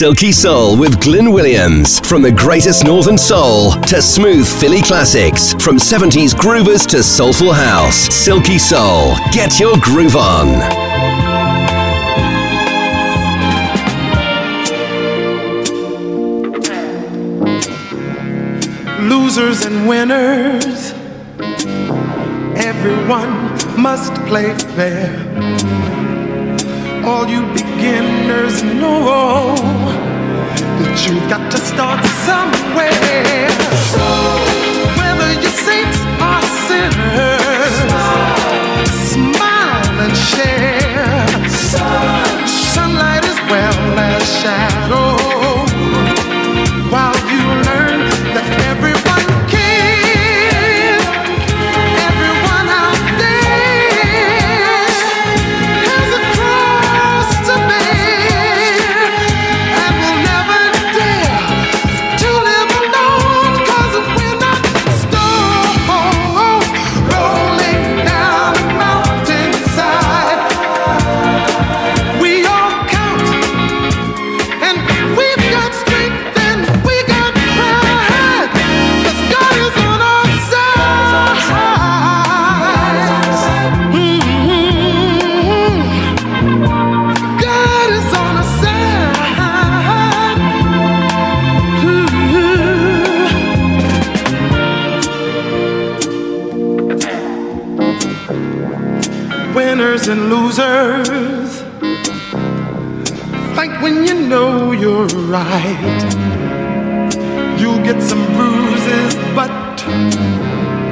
Silky Soul with Glyn Williams. From the greatest northern soul to smooth Philly classics. From 70s groovers to soulful house. Silky Soul. Get your groove on. losers and winners. Everyone must play fair. All you beginners know that you've got to start somewhere. Whether you're saints or sinners, smile and share. Sunlight as well as shadow.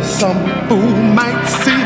Some fool might see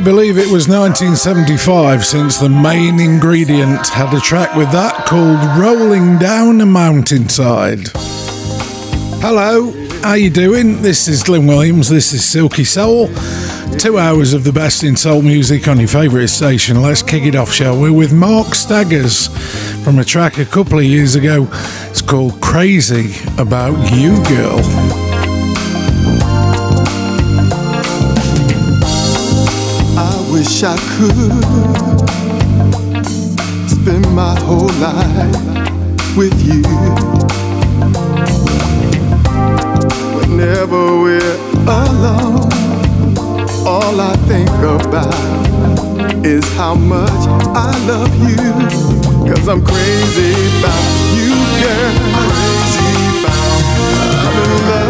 Who'd believe it was 1975 since the main ingredient had a track with that called Rolling Down a Mountainside? Hello, how you doing? This is Glyn Williams, this is Silky Soul. Two hours of the best in soul music on your favourite station. Let's kick it off, shall we? With Mark Staggers from a track a couple of years ago. It's called Crazy About You Girl. Wish I could spend my whole life with you. Whenever we're alone, all I think about is how much I love you. Cause I'm crazy about you, girl. Crazy about love.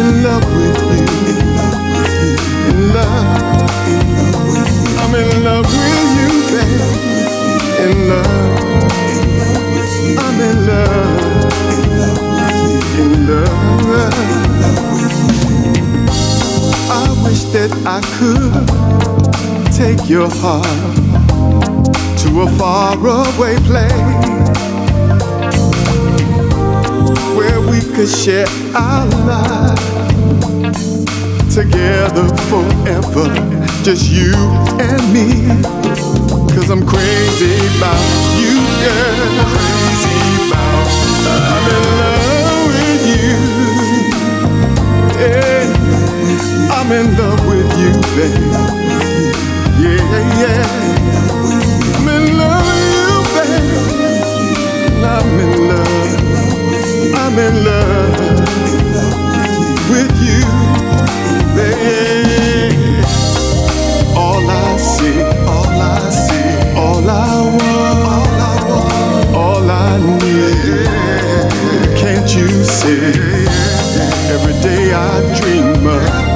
I'm in love with you. In love. In love with you. I'm in love with you, babe. In love. In love. In love. I wish that I could take your heart to a faraway place could share our lives together forever, just you and me. Cause I'm crazy about you, girl. Crazy about I'm in love with you. Yeah, I'm in love with you, babe. Yeah, yeah. I'm in love with you, babe. I'm in love. I'm in love with you, babe. All I see, all I see, all I want, all I want, all I need. Can't you see? Every day I dream of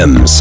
Williams.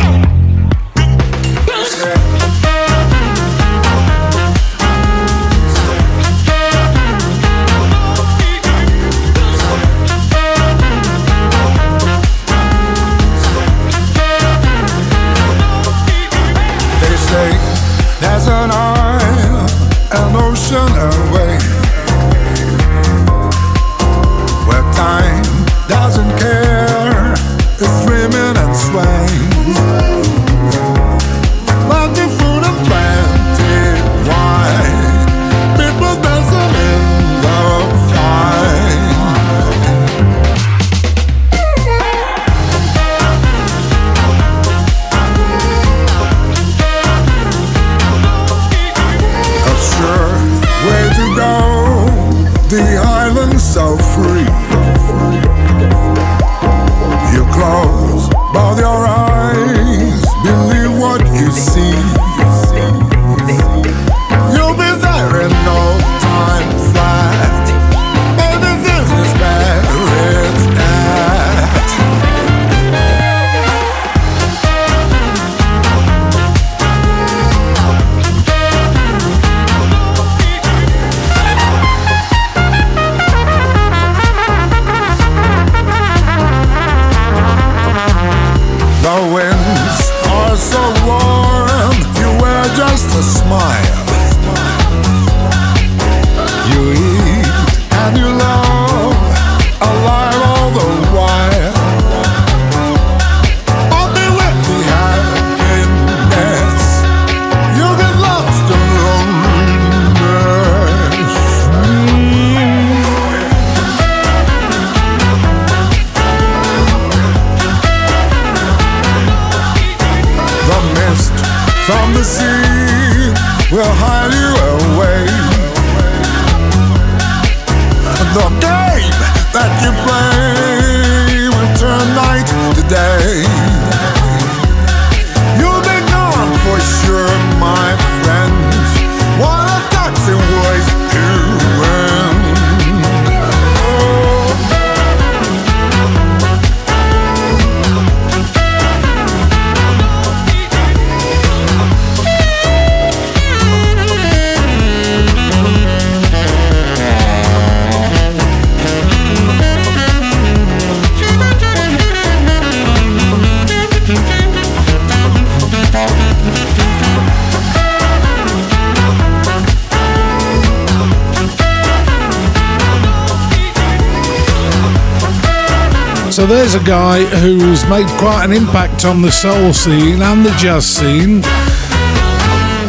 So there's a guy who's made quite an impact on the soul scene and the jazz scene.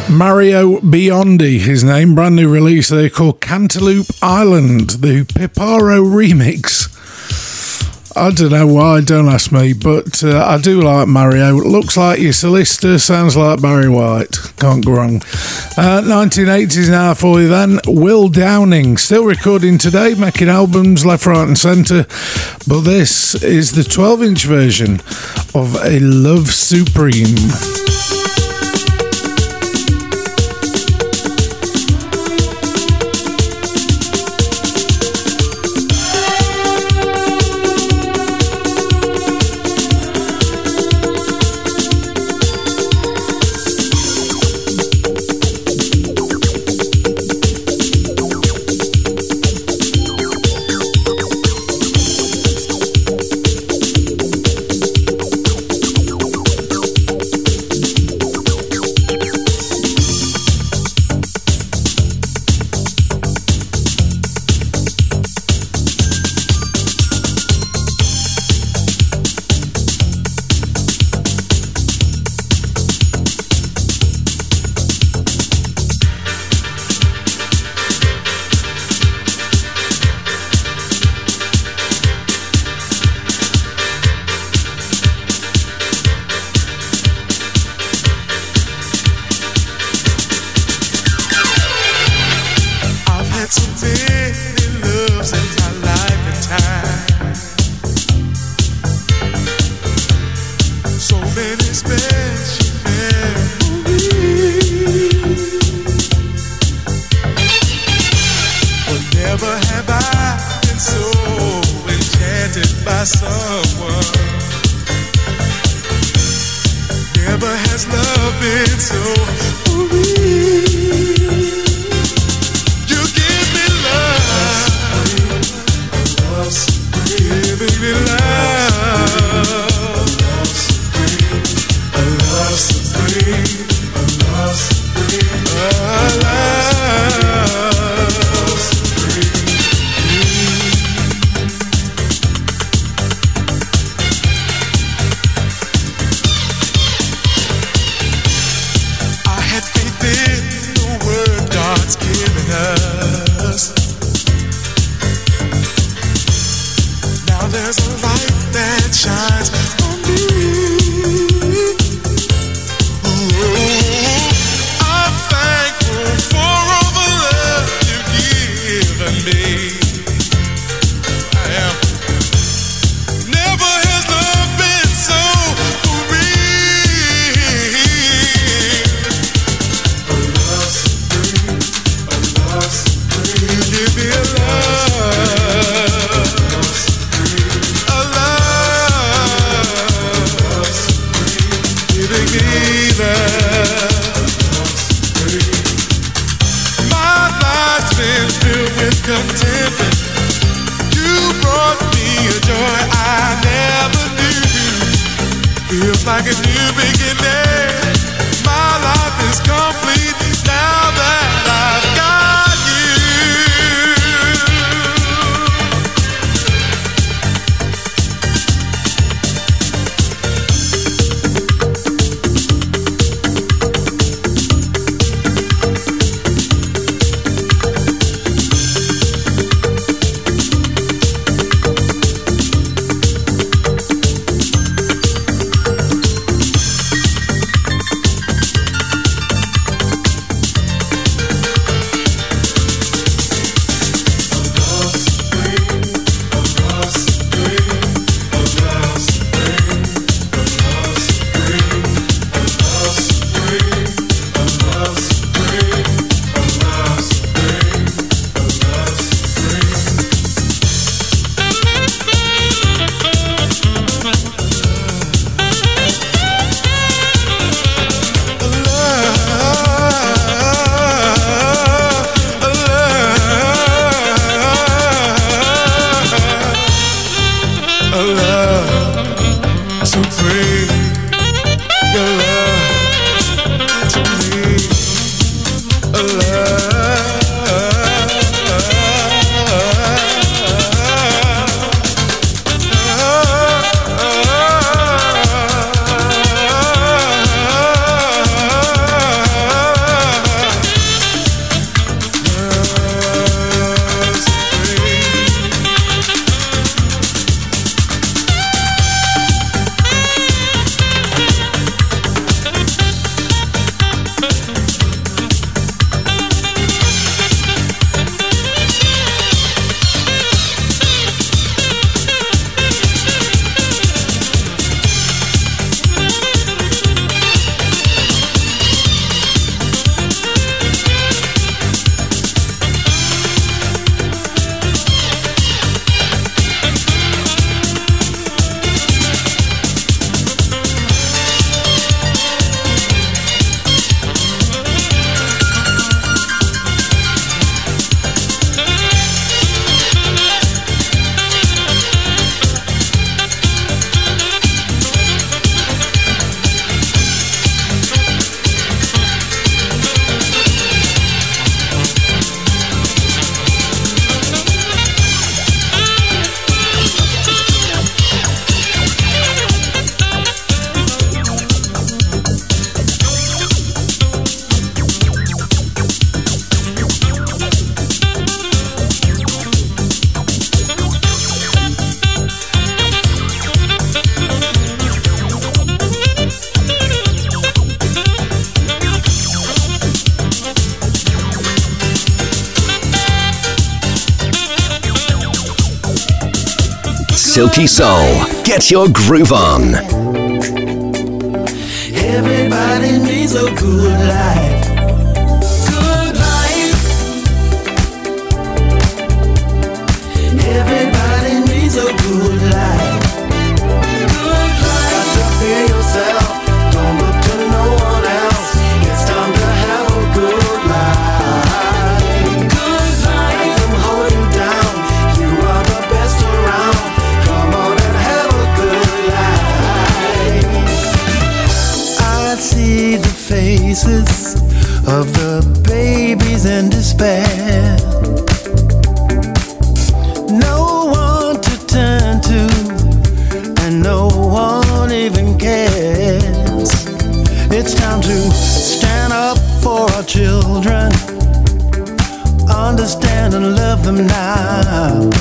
Mario Biondi, his name, brand new release there called Cantaloupe Island, the Piparo remix. I don't know why, don't ask me, but uh, I do like Mario. Looks like your solicitor, sounds like Barry White. Can't go wrong. Uh, 1980s now for you then. Will Downing, still recording today, making albums left, right, and centre. But this is the 12 inch version of A Love Supreme. Funky Soul. Get your groove on. Everybody needs a good life. babies in despair. No one to turn to, and no one even cares. It's time to stand up for our children, understand and love them now.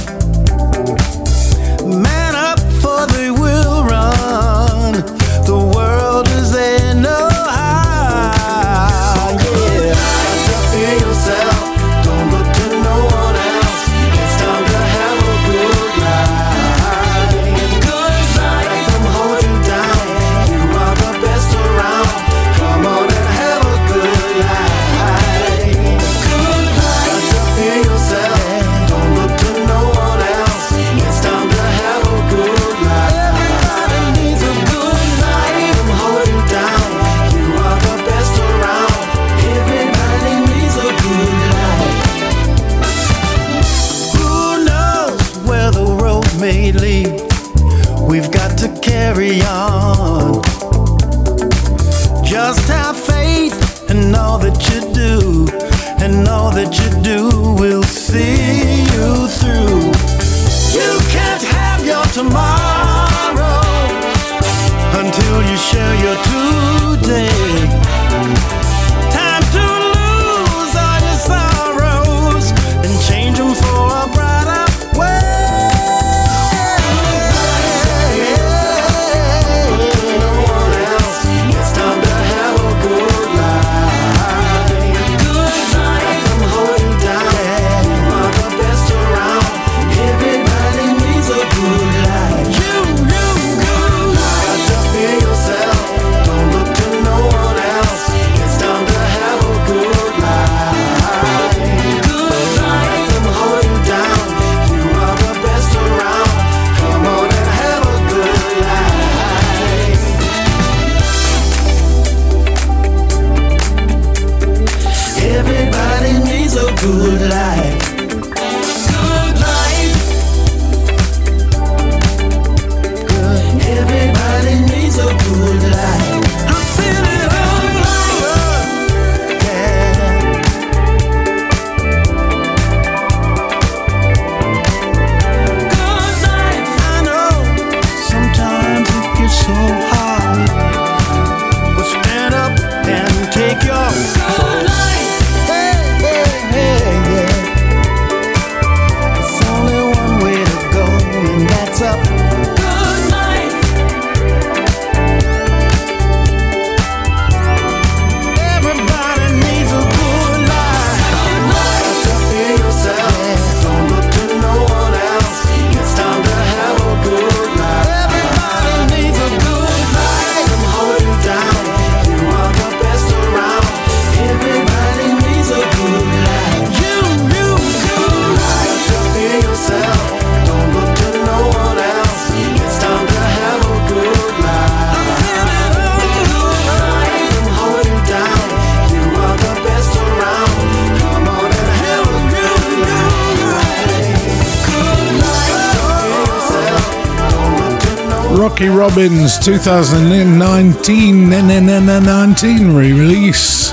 Robin's 2019 19 re-release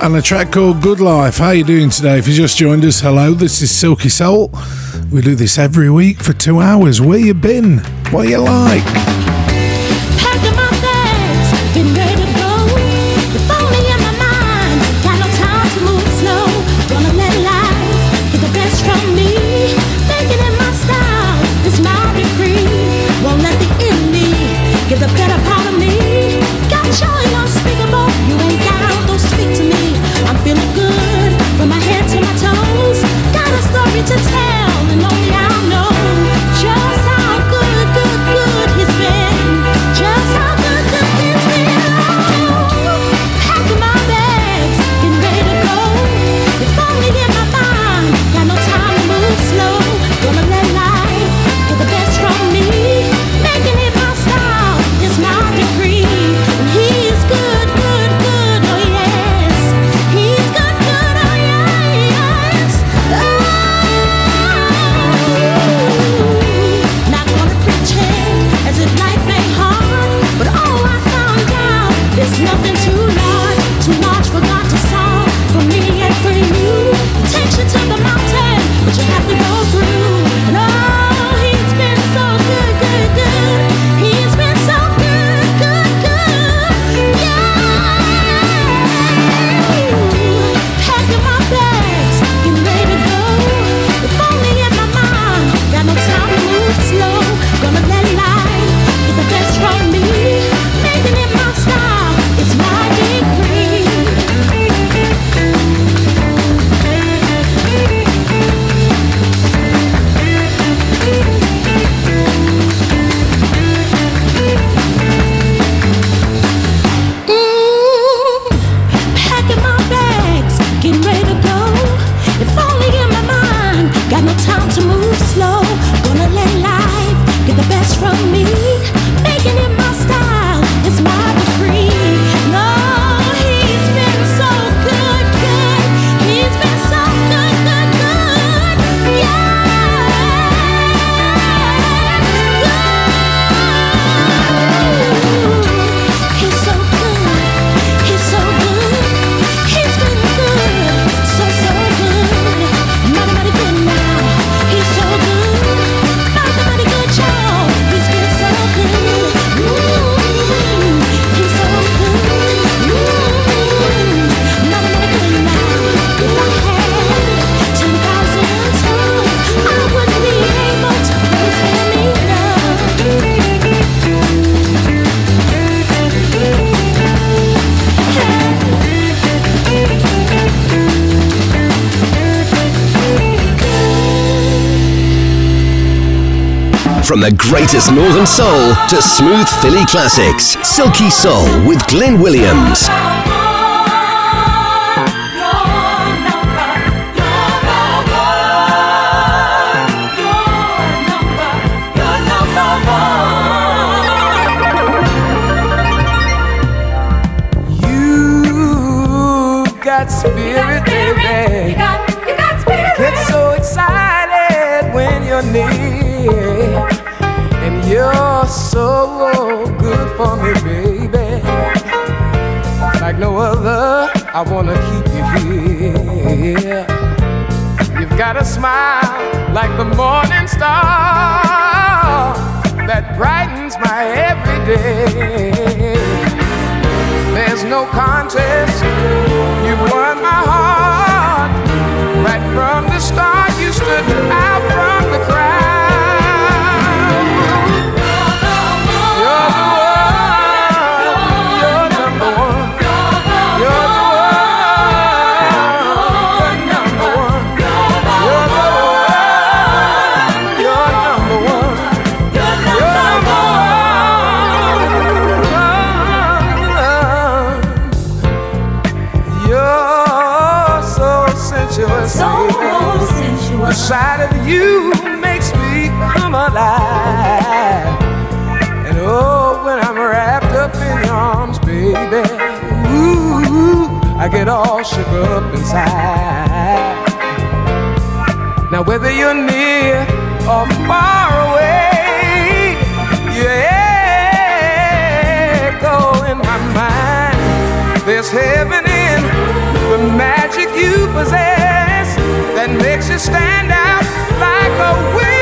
and a track called Good Life. How you doing today? If you just joined us, hello. This is Silky Soul. We do this every week for two hours. Where you been? What you like? to take from me. From the greatest Northern Soul to smooth Philly classics. Silky Soul with Glyn Williams. You've got for me, baby. Like no other, I wanna keep you here. You've got a smile like the morning star that brightens my every day. There's no contest. You've won my heart. Right from the start, you stood out shook up inside. Now, whether you're near or far away, you echo in my mind. There's heaven in the magic you possess that makes you stand out like a winner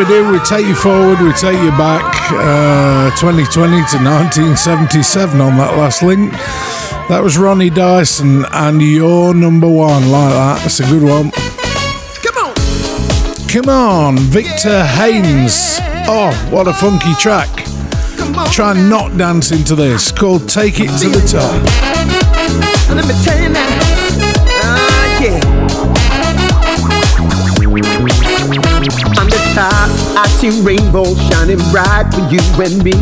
We do, we take you forward, we take you back uh, 2020 to 1977 on that last link. That was Ronnie Dyson and your number one, like that. That's a good one. Come on. Come on, Victor Haynes. Oh, what a funky track. Try and not dance into this. Called Take It to the Top. I see rainbows shining bright for you and me.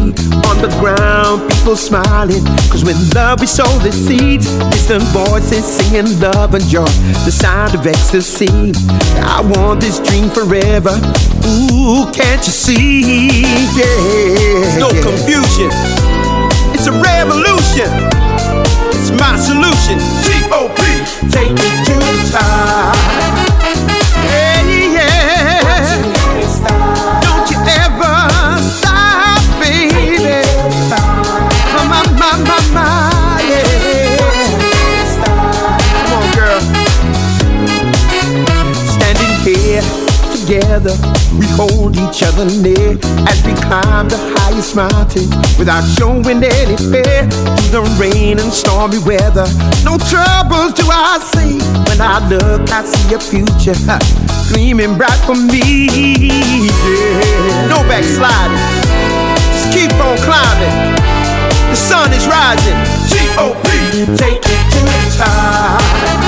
On the ground, people smiling. Cause when love we sow the seeds, distant voices singing love and joy. The sound of ecstasy. I want this dream forever. Ooh, can't you see? Yeah. No confusion. It's a revolution. It's my solution. G.O.P. Take it to the top. Together, we hold each other near as we climb the highest mountain without showing any fear. Through the rain and stormy weather, no troubles do I see. When I look, I see a future gleaming bright for me. Yeah. No backsliding, just keep on climbing. The sun is rising. G.O.P. Take it to the top.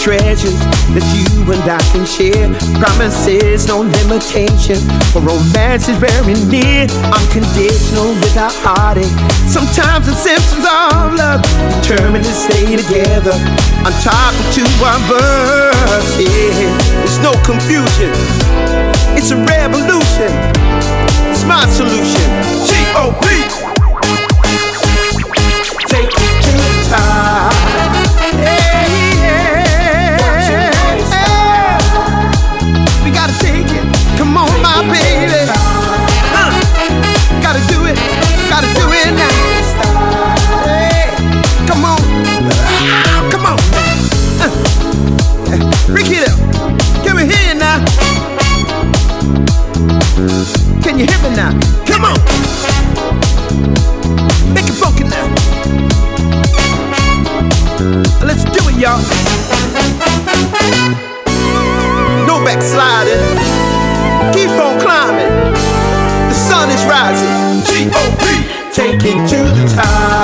treasures that you and I can share. Promises, no limitation, for romance is very near. Unconditional without heartache. Sometimes the symptoms of love, determined to stay together. On top of two lovers, yeah. it's no confusion. It's a revolution. It's my solution. G O P. sliding. Keep on climbing. The sun is rising. G O P. Taking to the top.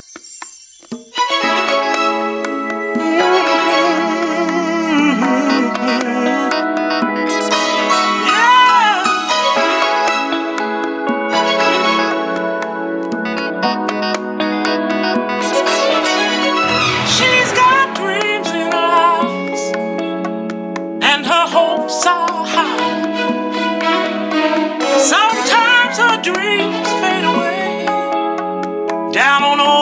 I don't know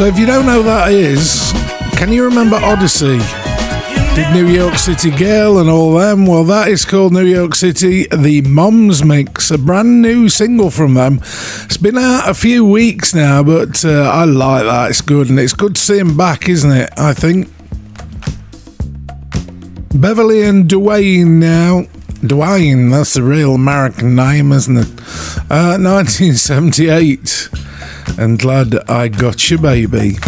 So if you don't know who that is, can you remember Odyssey? Did New York City Girl and all them? Well, that is called New York City, the Moms Mix, a brand new single from them. It's been out a few weeks now, but uh, I like that. It's good, and it's good to see him back, isn't it? I think. Beverly and Dwayne now. Dwayne, that's the real American name, isn't it? Uh, 1978. And glad I got you, baby.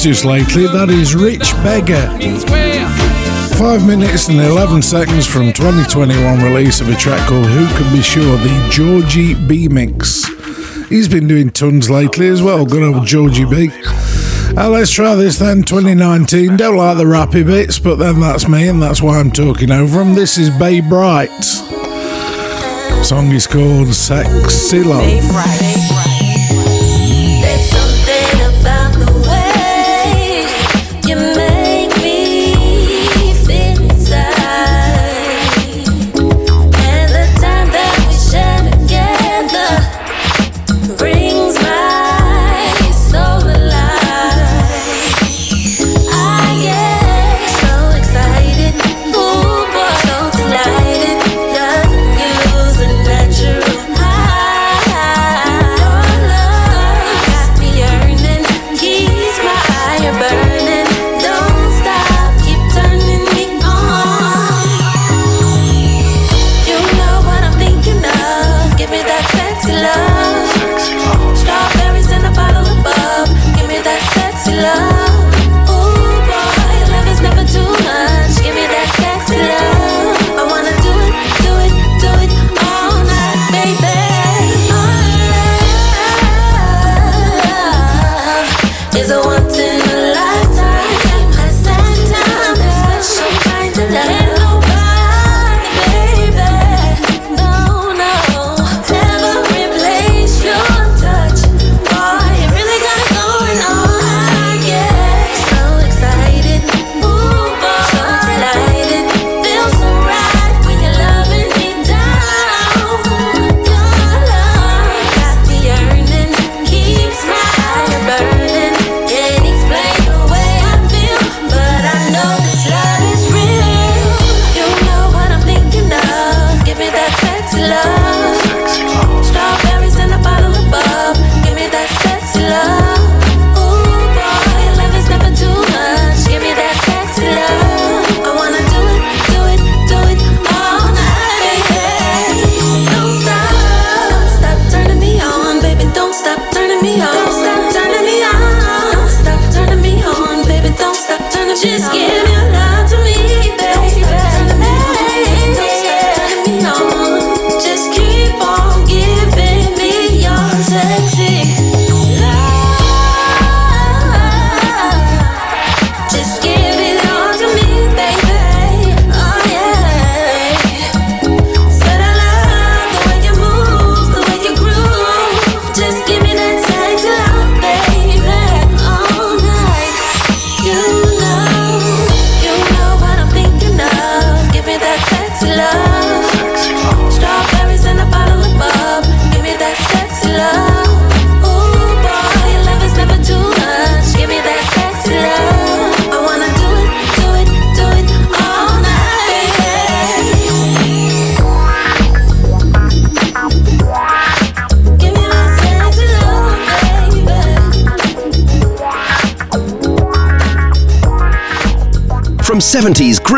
Just lately. That is Rich Beggar. Five minutes and 11 seconds from 2021 release of a track called Who Can Be Sure, the Georgie B Mix. He's been doing tons lately as well, good old Georgie B. Now let's try this then, 2019. Don't like the rappy bits, but then that's me and that's why I'm talking over them. This is Bay Bright. The song is called Sexy Love.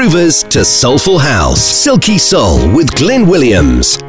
Groovers to Soulful House. Silky Soul with Glyn Williams.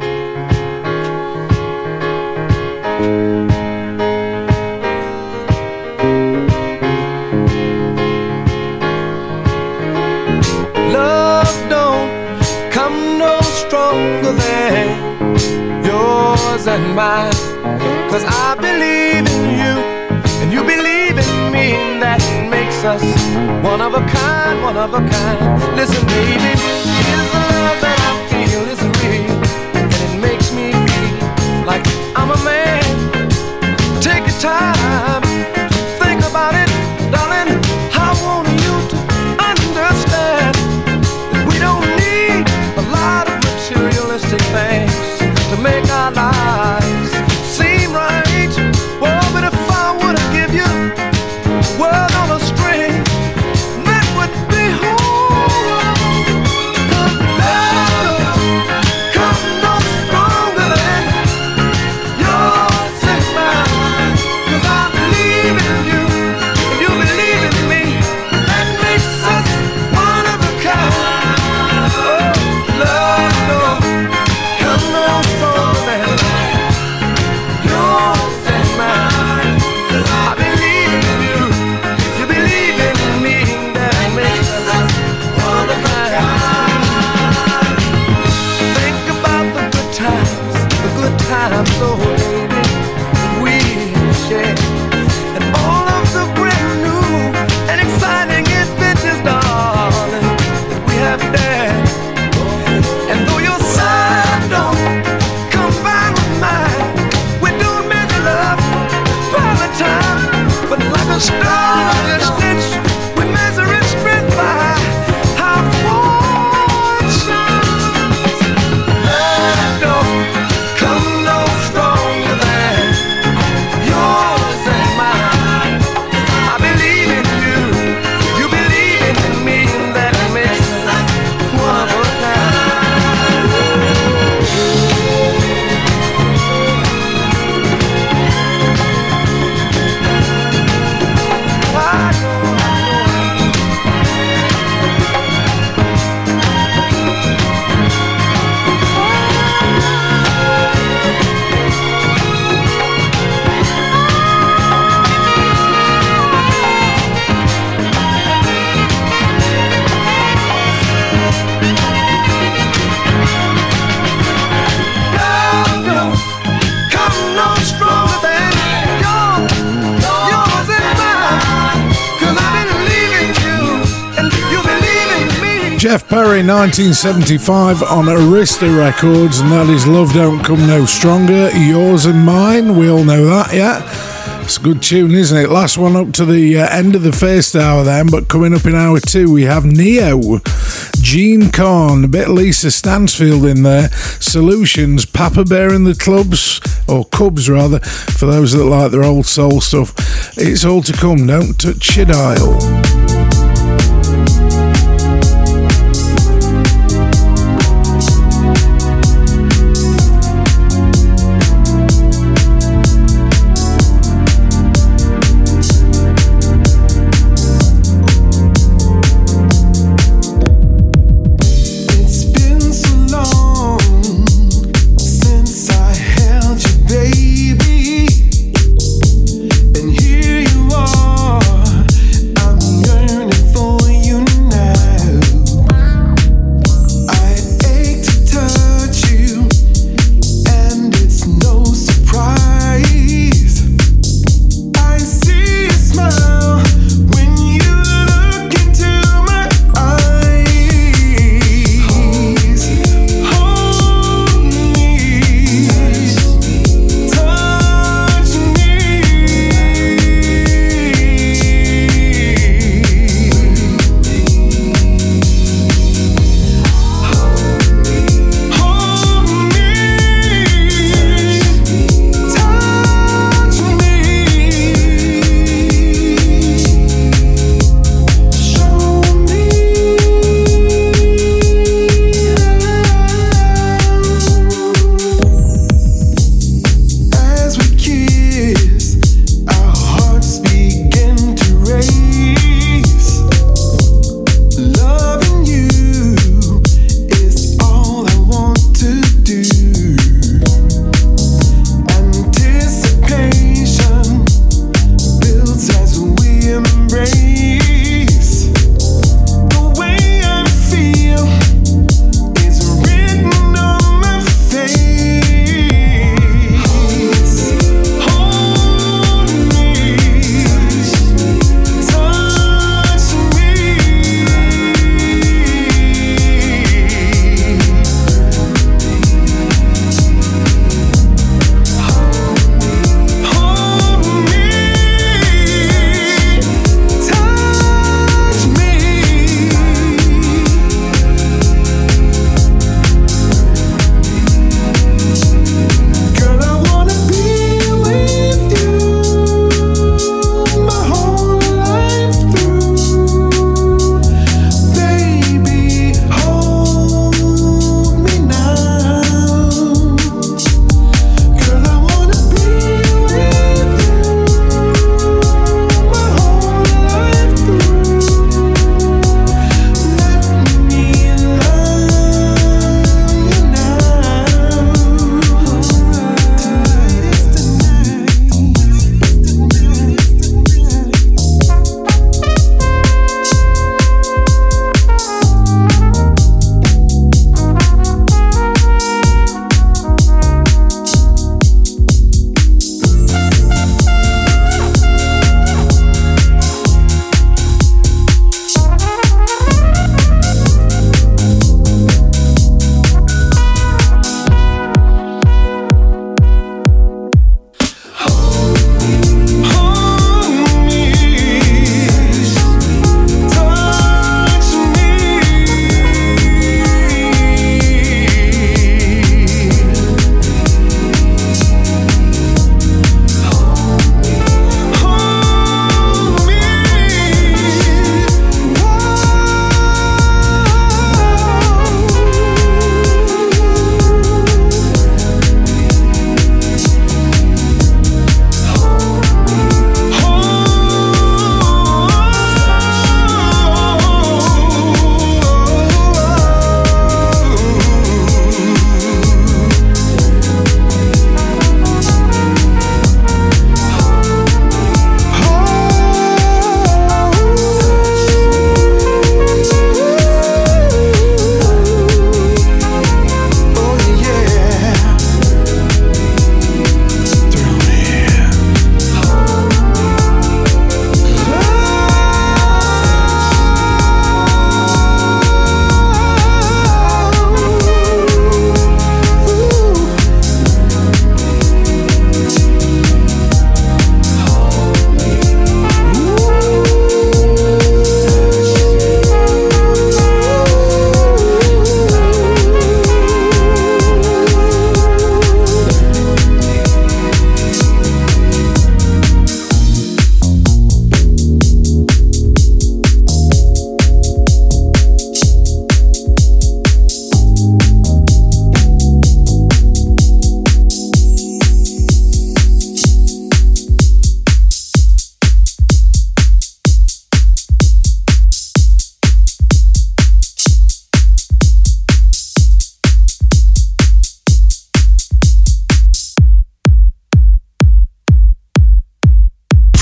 1975 on Arista Records, and that is Love Don't Come No Stronger, Yours and Mine. We all know that, yeah? It's a good tune, isn't it? Last one up to the uh, end of the first hour, then, but coming up in hour two, we have Neo, Jean Carn, a bit Lisa Stansfield in there, Solutions, Papa Bear in the Clubs, or Cubs rather, for those that like their old soul stuff. It's all to come, don't touch your dial.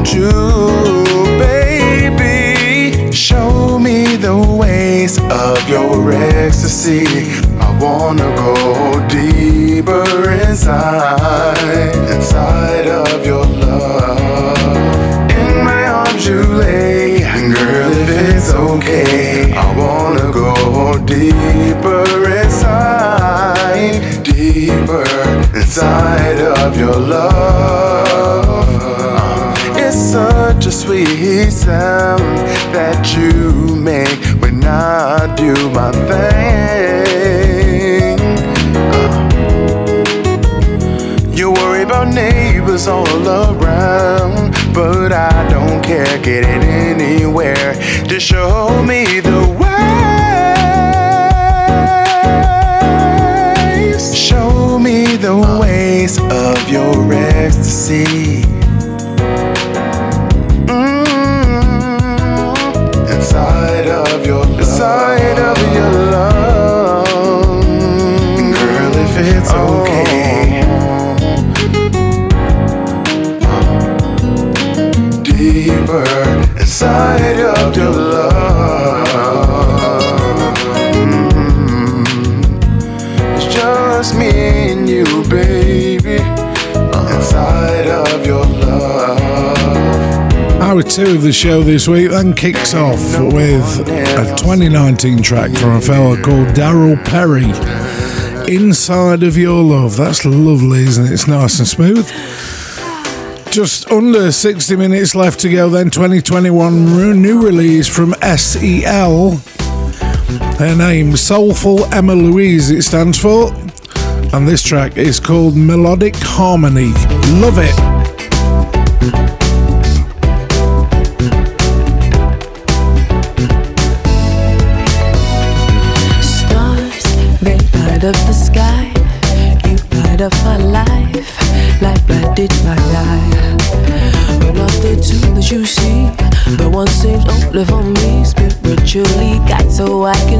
Want you, baby. Show me the ways of your ecstasy. I wanna go deeper inside, inside of your love. In my arms you lay, girl, if it's okay, I wanna go deeper inside, deeper inside of your love. Such a sweet sound that you make when I do my thing. Uh, you worry about neighbors all around, but I don't care getting anywhere. Just show me the ways. Show me the ways of your ecstasy. Of your love. Inside of your love. Hour two of the show this week then kicks off with a 2019 track from a fella called Daryl Perry. Inside of Your Love. That's lovely, isn't it? It's nice and smooth. Just under 60 minutes left to go, then 2021 new release from SEL. Her name, Soulful Emma Louise, it stands for. And this track is called Melodic Harmony. Love it. Light up my life, like I did my eye. But not the two that you see. The one saved only for me, spiritually guide, so I can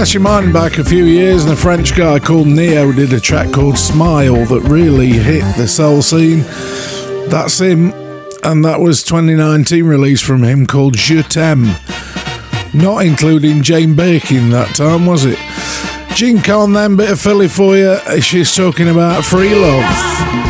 Cast your mind back a few years, and a French guy called Neo did a track called Smile that really hit the soul scene. That's him, and that was 2019 release from him called Je T'aime. Not including Jane Birkin that time, was it? Jean Carn, then, bit of Philly for you. She's talking about free love.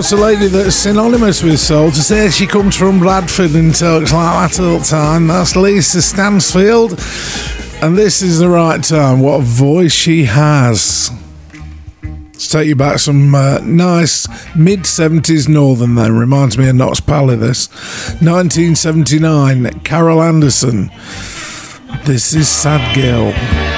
house a lady that's synonymous with soul. To say she comes from Bradford and talks like that all the time, that's Lisa Stansfield. And this is the right time. What a voice she has. Let's take you back some uh, nice mid 70s northern then. Reminds me of Knox Pally this. 1979, Carol Anderson. This is Sad Girl.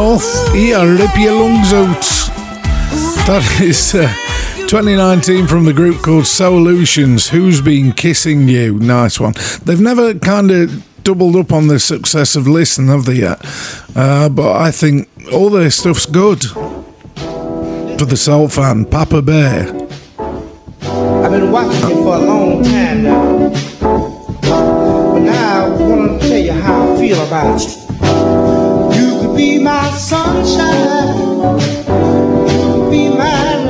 off. Yeah, rip your lungs out. That is uh, 2019 from the group called Solutions. Who's been kissing you? Nice one. They've never kind of doubled up on the success of Listen, have they yet? Uh, but I think all their stuff's good. For the soul fan, Papa Bear. I've been watching you for a long time now. But now I want to tell you how I feel about it be my sunshine, be my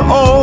own.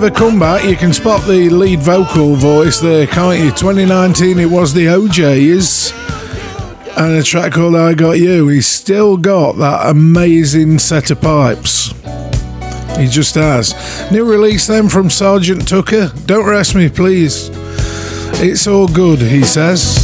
bit of a comeback. You can spot the lead vocal voice there, can't you? 2019, it was the O'Jays and a track called I Got You. He's still got that amazing set of pipes. He just has. New release then from Sergeant Tucker. Don't rush me, please. It's all good, he says.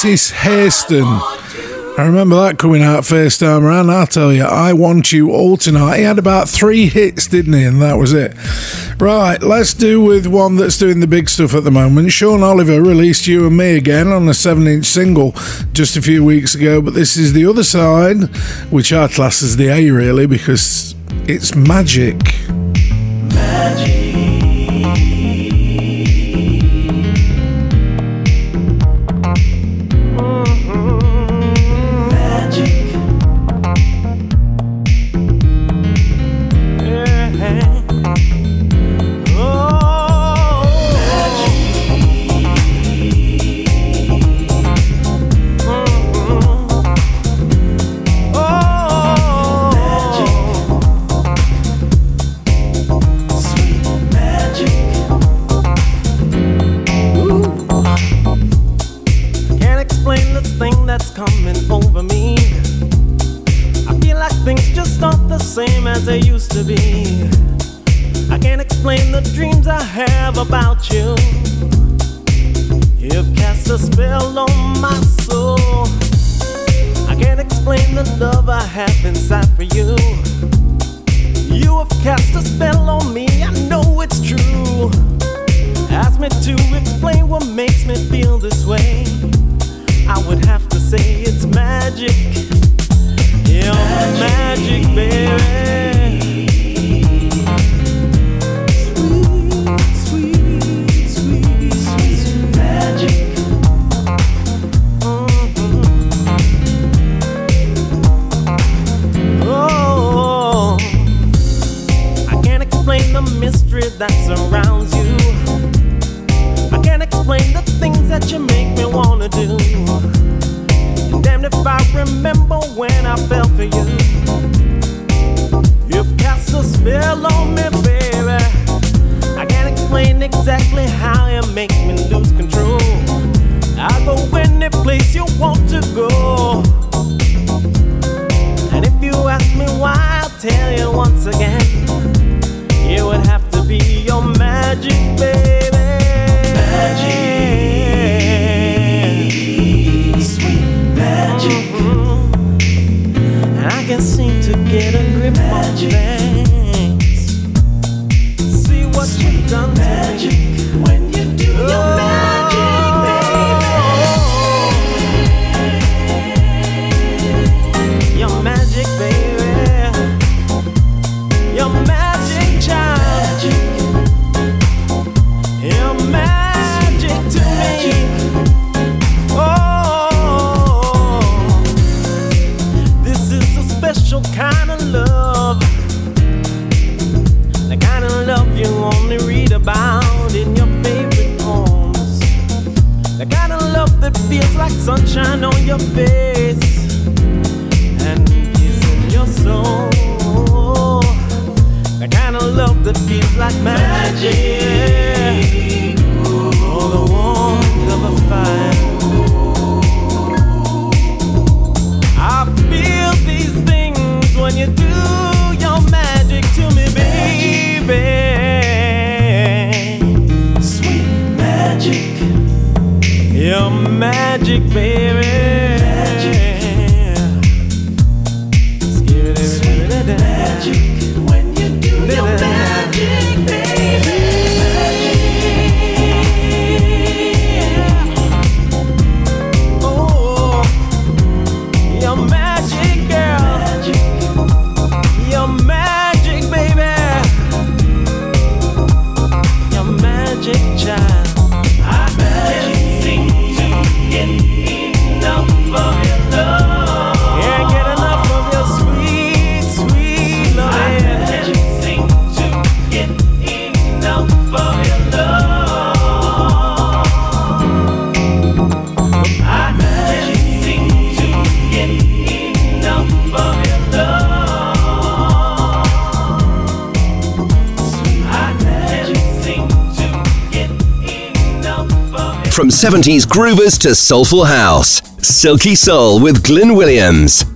Curtis Hairston. I remember that coming out first time around. I'll tell you, I Want You All Tonight. He had about three hits, didn't he? And that was it. Right, let's do with one that's doing the big stuff at the moment. Sean Oliver released You and Me again on a 7 inch single just a few weeks ago, but this is the other side, which I class as the A really, because it's magic. Have about you. You've cast a spell on my soul. I can't explain the love I have inside for you. You have cast a spell on me, I know it's true. Ask me to explain what makes me feel this way. I would have to say it's magic. Yeah, magic, baby. Mystery that surrounds you. I can't explain the things that you make me wanna do. And damn if I remember when I fell for you. You've cast a spell on me, baby. I can't explain exactly how you make me lose control. I go any place you want to go. And if you ask me why, I'll tell you once again. It would have magic, baby. Magic. Sweet magic. And I can seem to get a grip on things. Sunshine on your face and peace in your soul. The kind of love that feels like magic. Baby. From 70s groovers to soulful house, Silky Soul with Glyn Williams.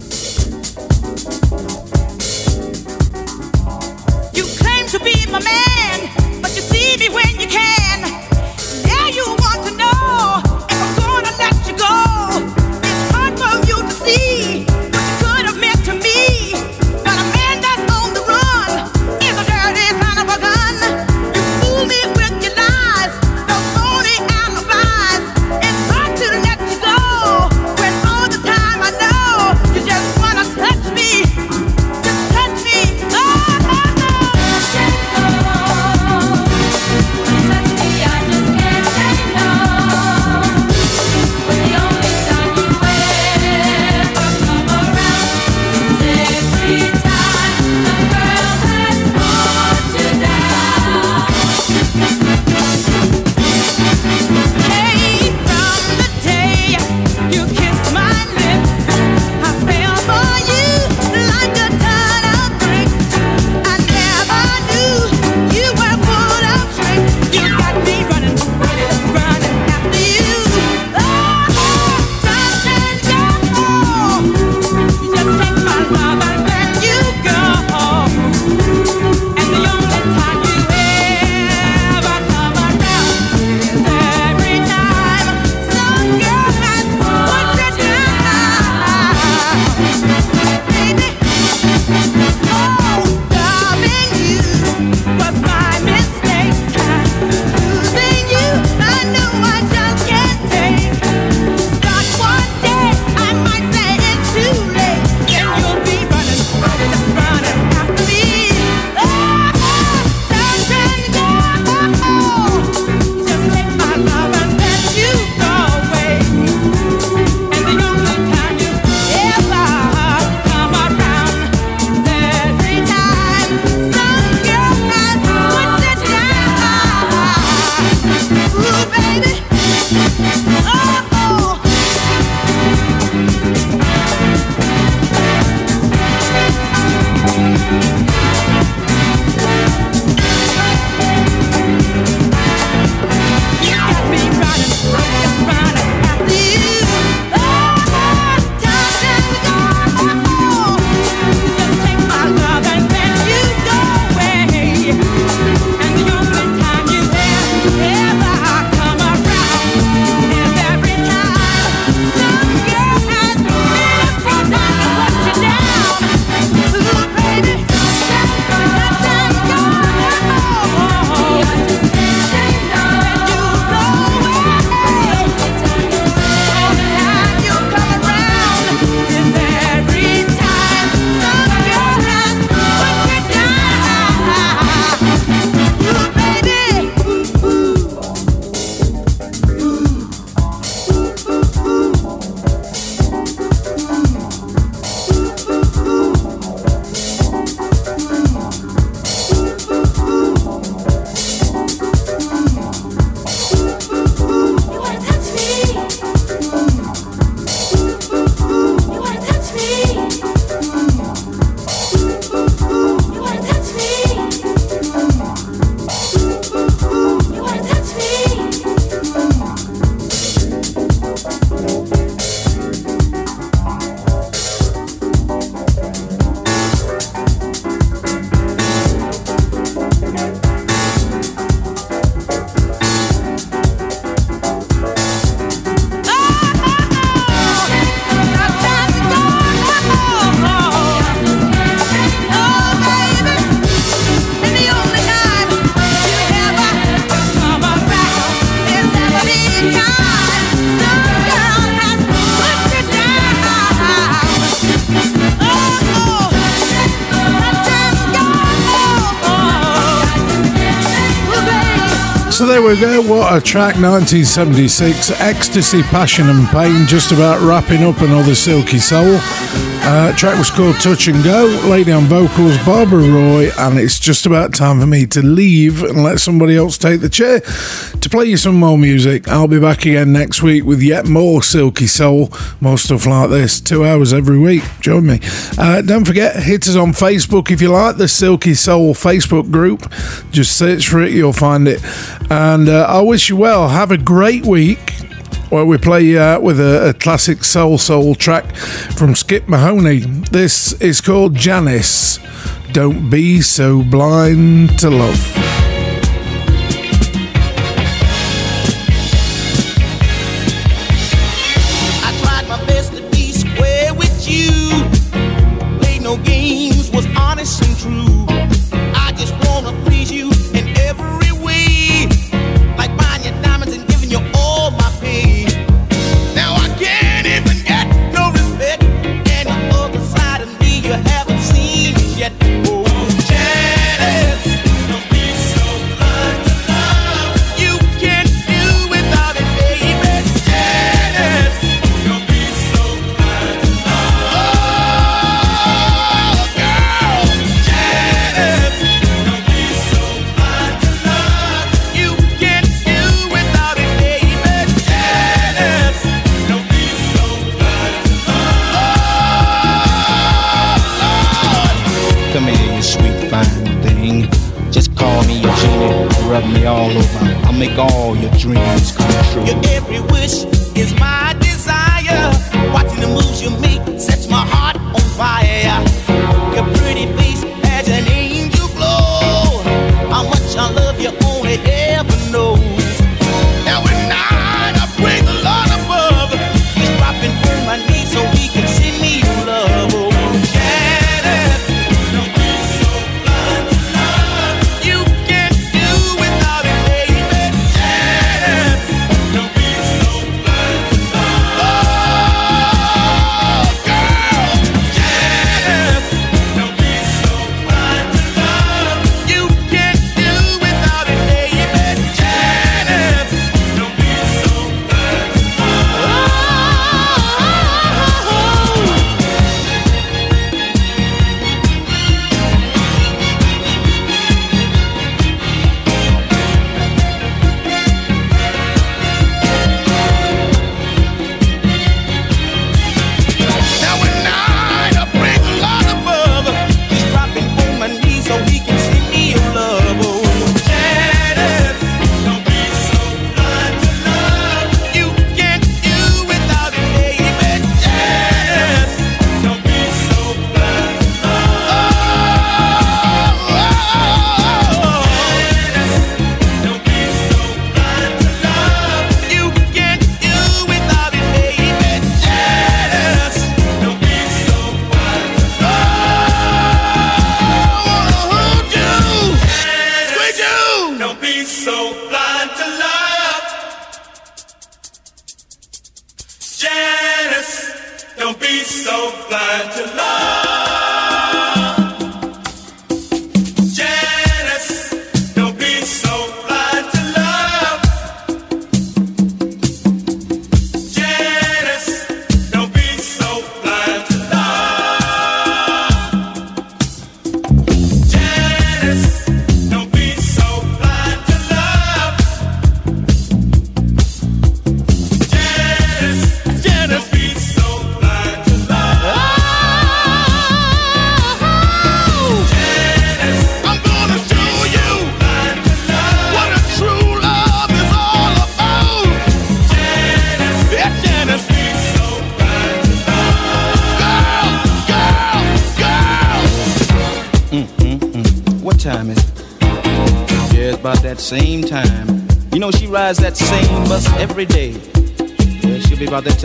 So there we go. What a track, 1976. Ecstasy, Passion and Pain, just about wrapping up another Silky Soul. Uh, track was called Touch and Go, lady on vocals Barbara Roy, and it's just about time for me to leave and let somebody else take the chair to play you some more music. I'll be back again next week with yet more Silky Soul, more stuff like this, two hours every week. Join me. Uh, don't forget, hit us on Facebook if you like the Silky Soul Facebook group. Just search for it, you'll find it. And uh, I wish you well. Have a great week. Well, we play uh, with a, a, classic soul soul track from Skip Mahoney. This is called Janice. Don't be so blind to love.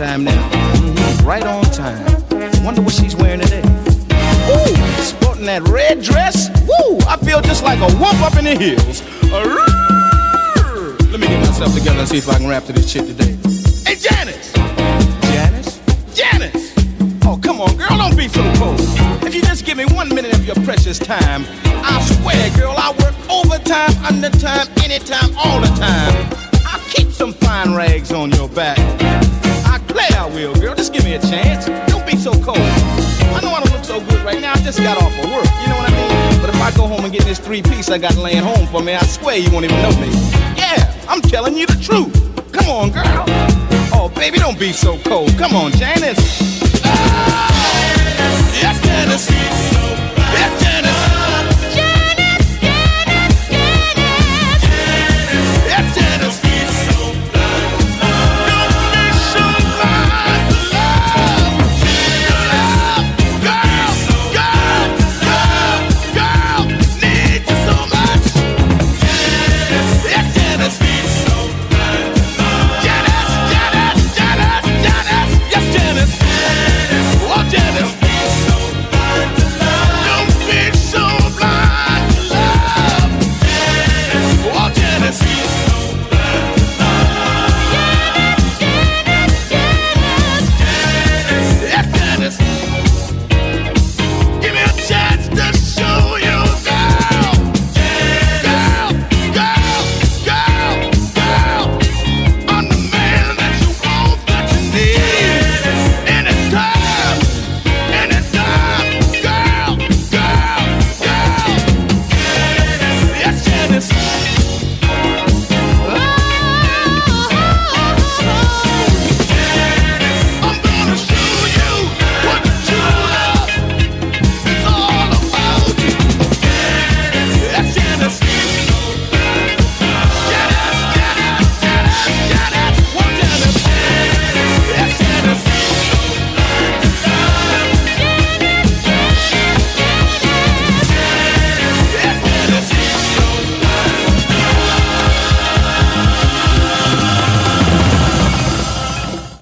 time now. I got laying home for me. I swear you won't even know me.